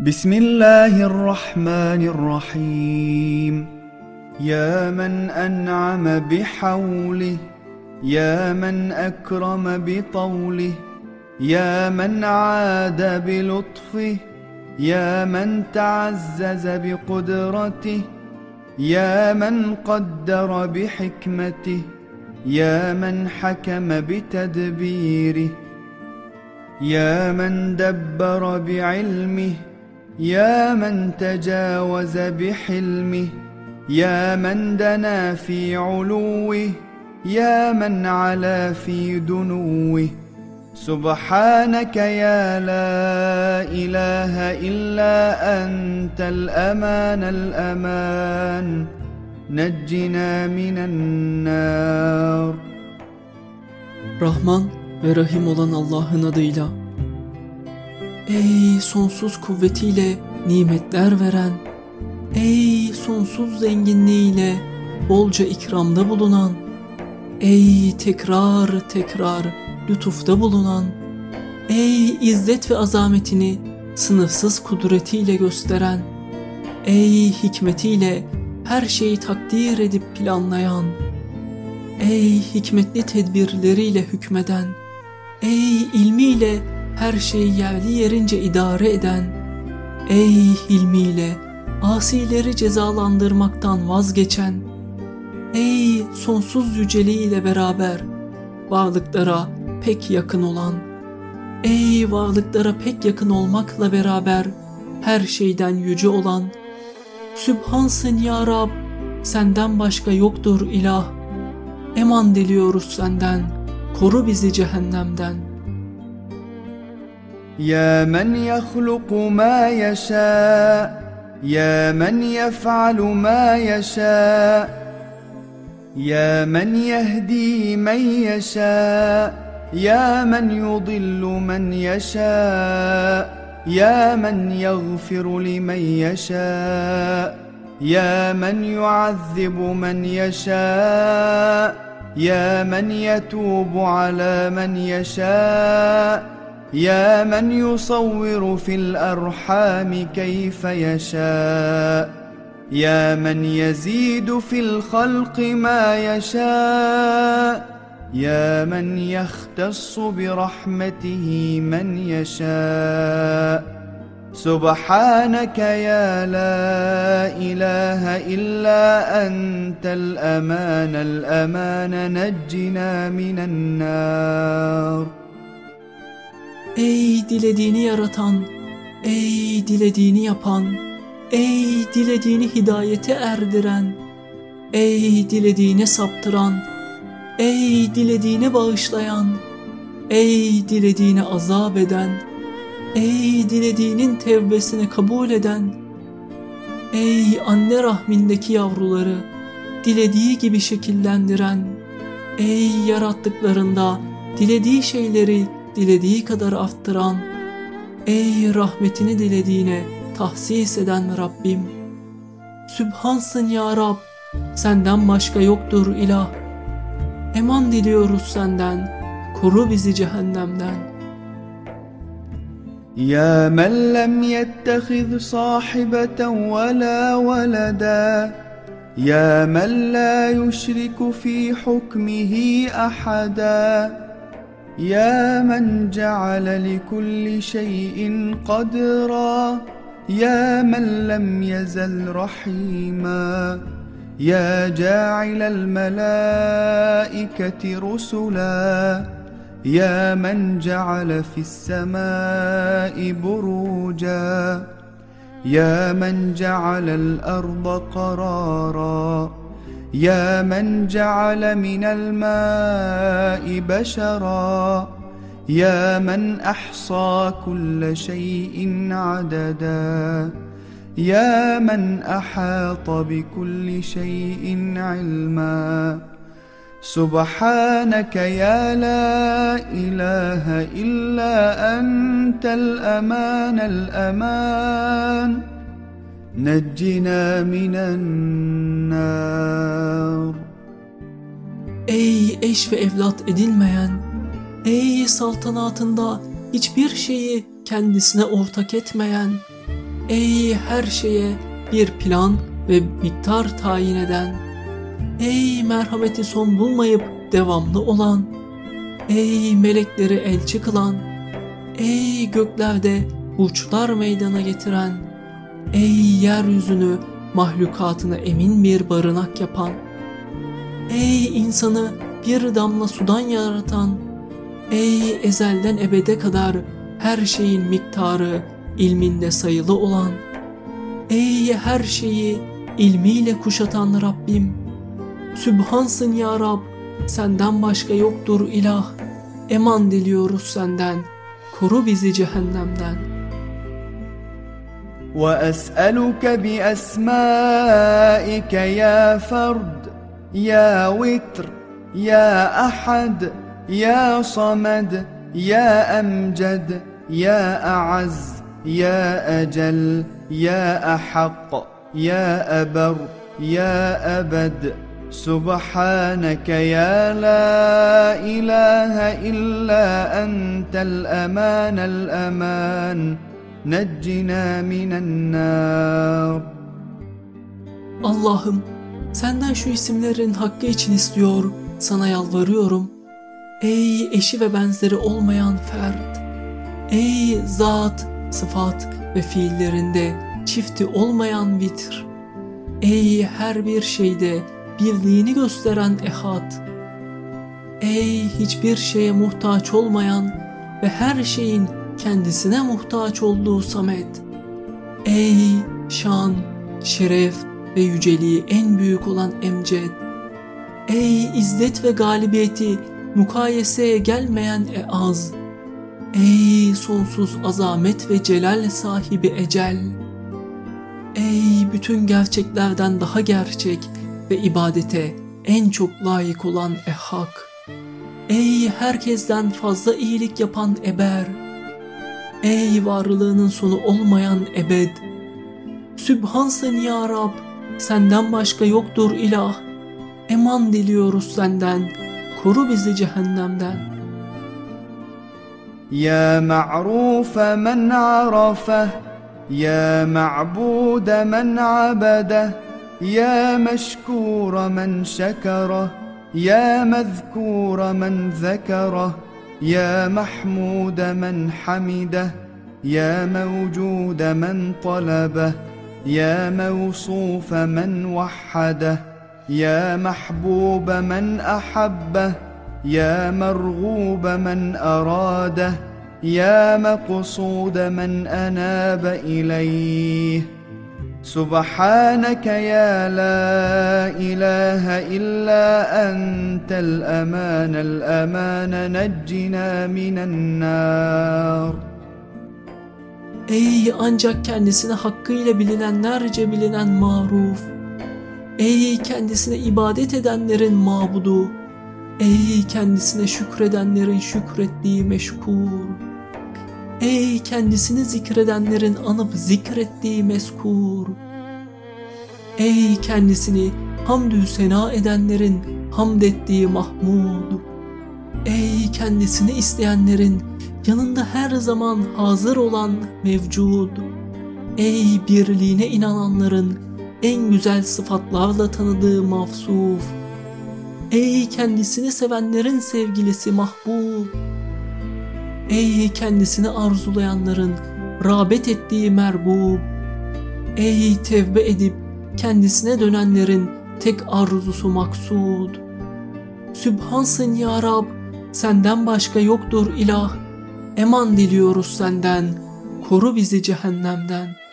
بسم الله الرحمن الرحيم يا من أنعم بحوله يا من أكرم بطوله يا من عاد بلطفه يا من تعزز بقدرته يا من قدر بحكمته يا من حكم بتدبيره يا من دبر بعلمه يا من تجاوز بحلمه يا من دنا في علوه يا من علا في دنوه. سبحانك يا لا إله إلا أنت الأمان الأمان. نجنا من النار. Ve Rahim olan Allah'ın adıyla. Ey sonsuz kuvvetiyle nimetler veren, ey sonsuz zenginliğiyle bolca ikramda bulunan, ey tekrar tekrar lütufta bulunan, ey izzet ve azametini sınıfsız kudretiyle gösteren, ey hikmetiyle her şeyi takdir edip planlayan, ey hikmetli tedbirleriyle hükmeden, ey ilmiyle her şeyi yerli yerince idare eden, ey hilmiyle asileri cezalandırmaktan vazgeçen, ey sonsuz yüceliğiyle beraber varlıklara pek yakın olan, ey varlıklara pek yakın olmakla beraber her şeyden yüce olan, Sübhansın ya Rab, senden başka yoktur ilah. Eman diliyoruz senden, koru bizi cehennemden. يا من يخلق ما يشاء يا من يفعل ما يشاء يا من يهدي من يشاء يا من يضل من يشاء يا من يغفر لمن يشاء يا من يعذب من يشاء يا من يتوب على من يشاء. يا من يصور في الأرحام كيف يشاء يا من يزيد في الخلق ما يشاء يا من يختص برحمته من يشاء سبحانك يا لا إله إلا أنت الأمان الأمان نجنا من النار Ey dilediğini yaratan, ey dilediğini yapan, ey dilediğini hidayete erdiren, ey dilediğine saptıran, ey dilediğine bağışlayan, ey dilediğine azap eden, ey dilediğinin tevbesini kabul eden, ey anne rahmindeki yavruları dilediği gibi şekillendiren, ey yarattıklarında dilediği şeyleri dilediği kadar aftıran, ey rahmetini dilediğine tahsis eden Rabbim. Sübhansın ya Rab, senden başka yoktur ilah. Eman diliyoruz senden, koru bizi cehennemden. يا من لم يتخذ صاحبة ولا ولدا يا من لا يشرك في حكمه أحدا يا من جعل لكل شيء قدرا يا من لم يزل رحيما يا جاعل الملائكة رسلا يا من جعل في السماء بروجا يا من جعل الأرض قرارا. يا من جعل من الماء بشرا يا من أحصى كل شيء عددا يا من أحاط بكل شيء علما. سبحانك يا لا إله إلا أنت الأمان الأمان. Neccina minen nar. Ey eş ve evlat edilmeyen, ey saltanatında hiçbir şeyi kendisine ortak etmeyen, ey her şeye bir plan ve miktar tayin eden, ey merhameti son bulmayıp devamlı olan, ey melekleri elçi kılan, ey göklerde burçlar meydana getiren.'' Ey yeryüzünü mahlukatına emin bir barınak yapan. Ey insanı bir damla sudan yaratan. Ey ezelden ebede kadar her şeyin miktarı ilminde sayılı olan. Ey her şeyi ilmiyle kuşatan Rabbim. Sübhansın ya Rab, senden başka yoktur ilah. Eman diliyoruz senden, koru bizi cehennemden.'' وأسألك بأسمائك يا فرد يا وتر يا أحد يا صمد يا أمجد يا أعز يا أجل يا أحق يا أبر يا أبد. سبحانك يا لا إله إلا أنت الأمان الأمان. neccina minen nar. Allah'ım senden şu isimlerin hakkı için istiyor, sana yalvarıyorum. Ey eşi ve benzeri olmayan fert, ey zat, sıfat ve fiillerinde çifti olmayan vitr, ey her bir şeyde birliğini gösteren ehad, ey hiçbir şeye muhtaç olmayan ve her şeyin kendisine muhtaç olduğu Samet. Ey şan, şeref ve yüceliği en büyük olan Emced. Ey izzet ve galibiyeti mukayeseye gelmeyen Eaz. Ey sonsuz azamet ve celal sahibi Ecel. Ey bütün gerçeklerden daha gerçek ve ibadete en çok layık olan Ehak. Ey herkesten fazla iyilik yapan Eber. Ey varlığının sonu olmayan ebed! Sübhansın ya Rab, senden başka yoktur ilah. Eman diliyoruz senden, koru bizi cehennemden. يا معروف من عرفه يا معبود من عبده يا مشكور من شكره يا مذكور من ذكره يا محمود من حمده يا موجود من طلبه يا موصوف من وحده يا محبوب من أحبه يا مرغوب من أراده يا مقصود من أناب إليه. سبحانك يا لا إله إلا أنت الأمان الأمان نجنا من النار Ey ancak kendisine hakkıyla bilinenlerce bilinen maruf. Ey kendisine ibadet edenlerin mabudu. Ey kendisine şükredenlerin şükrettiği meşkur. Ey kendisini zikredenlerin anıp zikrettiği meskur. Ey kendisini hamdü sena edenlerin hamd ettiği Mahmud. Ey kendisini isteyenlerin yanında her zaman hazır olan mevcud. Ey birliğine inananların en güzel sıfatlarla tanıdığı mafsuf. Ey kendisini sevenlerin sevgilisi mahbub. Ey kendisini arzulayanların rağbet ettiği merbub. Ey tevbe edip kendisine dönenlerin tek arzusu maksud. Sübhansın ya Rab, senden başka yoktur ilah. Eman diliyoruz senden, koru bizi cehennemden.''